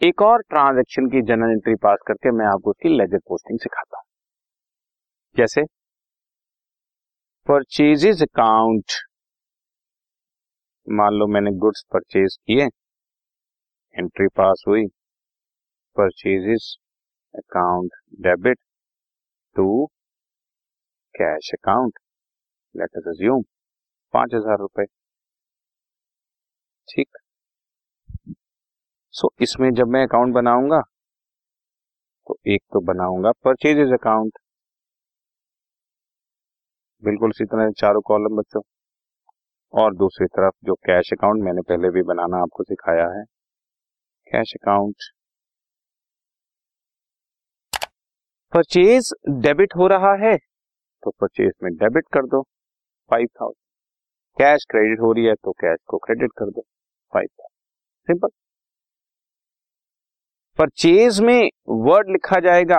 एक और ट्रांजैक्शन की जनरल एंट्री पास करके मैं आपको उसकी लेजर पोस्टिंग सिखाता हूँ। जैसे परचेजेज अकाउंट मान लो मैंने गुड्स परचेज किए एंट्री पास हुई purchases account debit to cash account let us assume पाँच हज़ार रुपए। ठीक। सो इसमें जब मैं अकाउंट बनाऊँगा तो एक तो बनाऊँगा परचेजेज अकाउंट बिल्कुल इसी तरह चारों कॉलम बच्चों। और दूसरी तरफ़ जो कैश अकाउंट मैंने पहले भी बनाना आपको सिखाया है। कैश अकाउंट परचेज डेबिट हो रहा है तो परचेज में डेबिट कर दो फाइव थाउज़ेंड कैश क्रेडिट हो रही है तो कैश को क्रेडिट कर दो फाइव थाउज़ेंड सिंपल परचेज में वर्ड लिखा जाएगा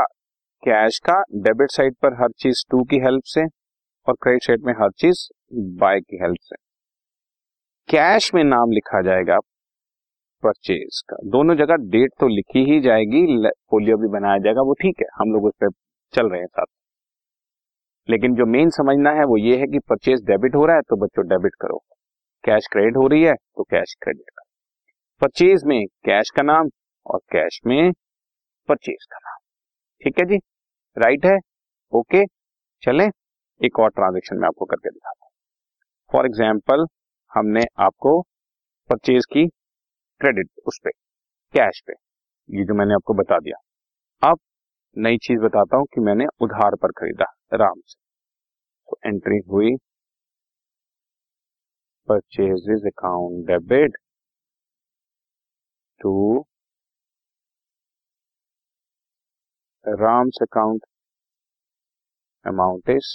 कैश का डेबिट साइड पर हर चीज़ टू की हेल्प से और क्रेडिट साइड में हर चीज़ बाय की हेल्प से। कैश में नाम लिखा जाएगा परचेज का। दोनों जगह डेट तो लिखी ही जाएगी पोलियो भी बनाया जाएगा, वो ठीक है, हम लोग उस पर चल रहे हैं साथ। लेकिन जो मेन समझना है वो ये है कि परचेज डेबिट हो रहा है तो बच्चों डेबिट करो। कैश क्रेडिट हो रही है तो कैश क्रेडिट करो। परचेज में कैश का नाम और कैश में परचेज का नाम ठीक है जी? राइट है? ओके चले, एक और ट्रांजेक्शन में आपको करके दिखाता हूँ। फॉर एग्ज़ाम्पल हमने आपको परचेज की क्रेडिट उस पर कैश पे। ये जो मैंने आपको बता दिया। अब नई चीज़ बताता हूँ कि मैंने उधार पर खरीदा राम से। तो एंट्री हुई। Purchases account debit to Ram's account amount is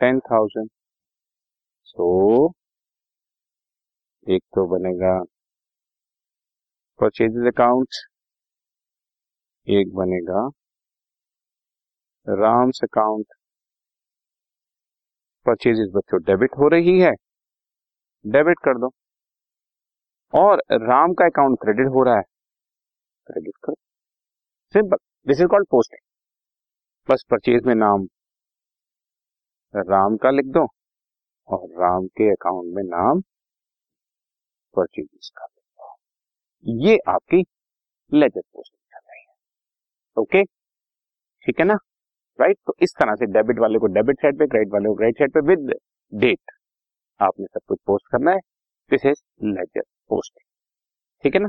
ten thousand so एक तो बनेगा परचेजेज अकाउंट एक बनेगा राम्स अकाउंट परचेजेज बच्चों डेबिट हो रही है डेबिट कर दो। और राम का अकाउंट क्रेडिट हो रहा है क्रेडिट कर simple this is called posting बस परचेज में नाम। राम का लिख दो। और राम के अकाउंट में नाम परचेज का लिख दो। ये आपकी लेजर पोस्टिंग चल रही है। ओके ठीक है ना? राइट तो इस तरह से डेबिट वाले को डेबिट साइड पे क्रेडिट वाले को क्रेडिट साइड पे विद डेट आपने सब कुछ पोस्ट करना है। दिस इज़ लेजर पोस्टिंग ठीक है ना?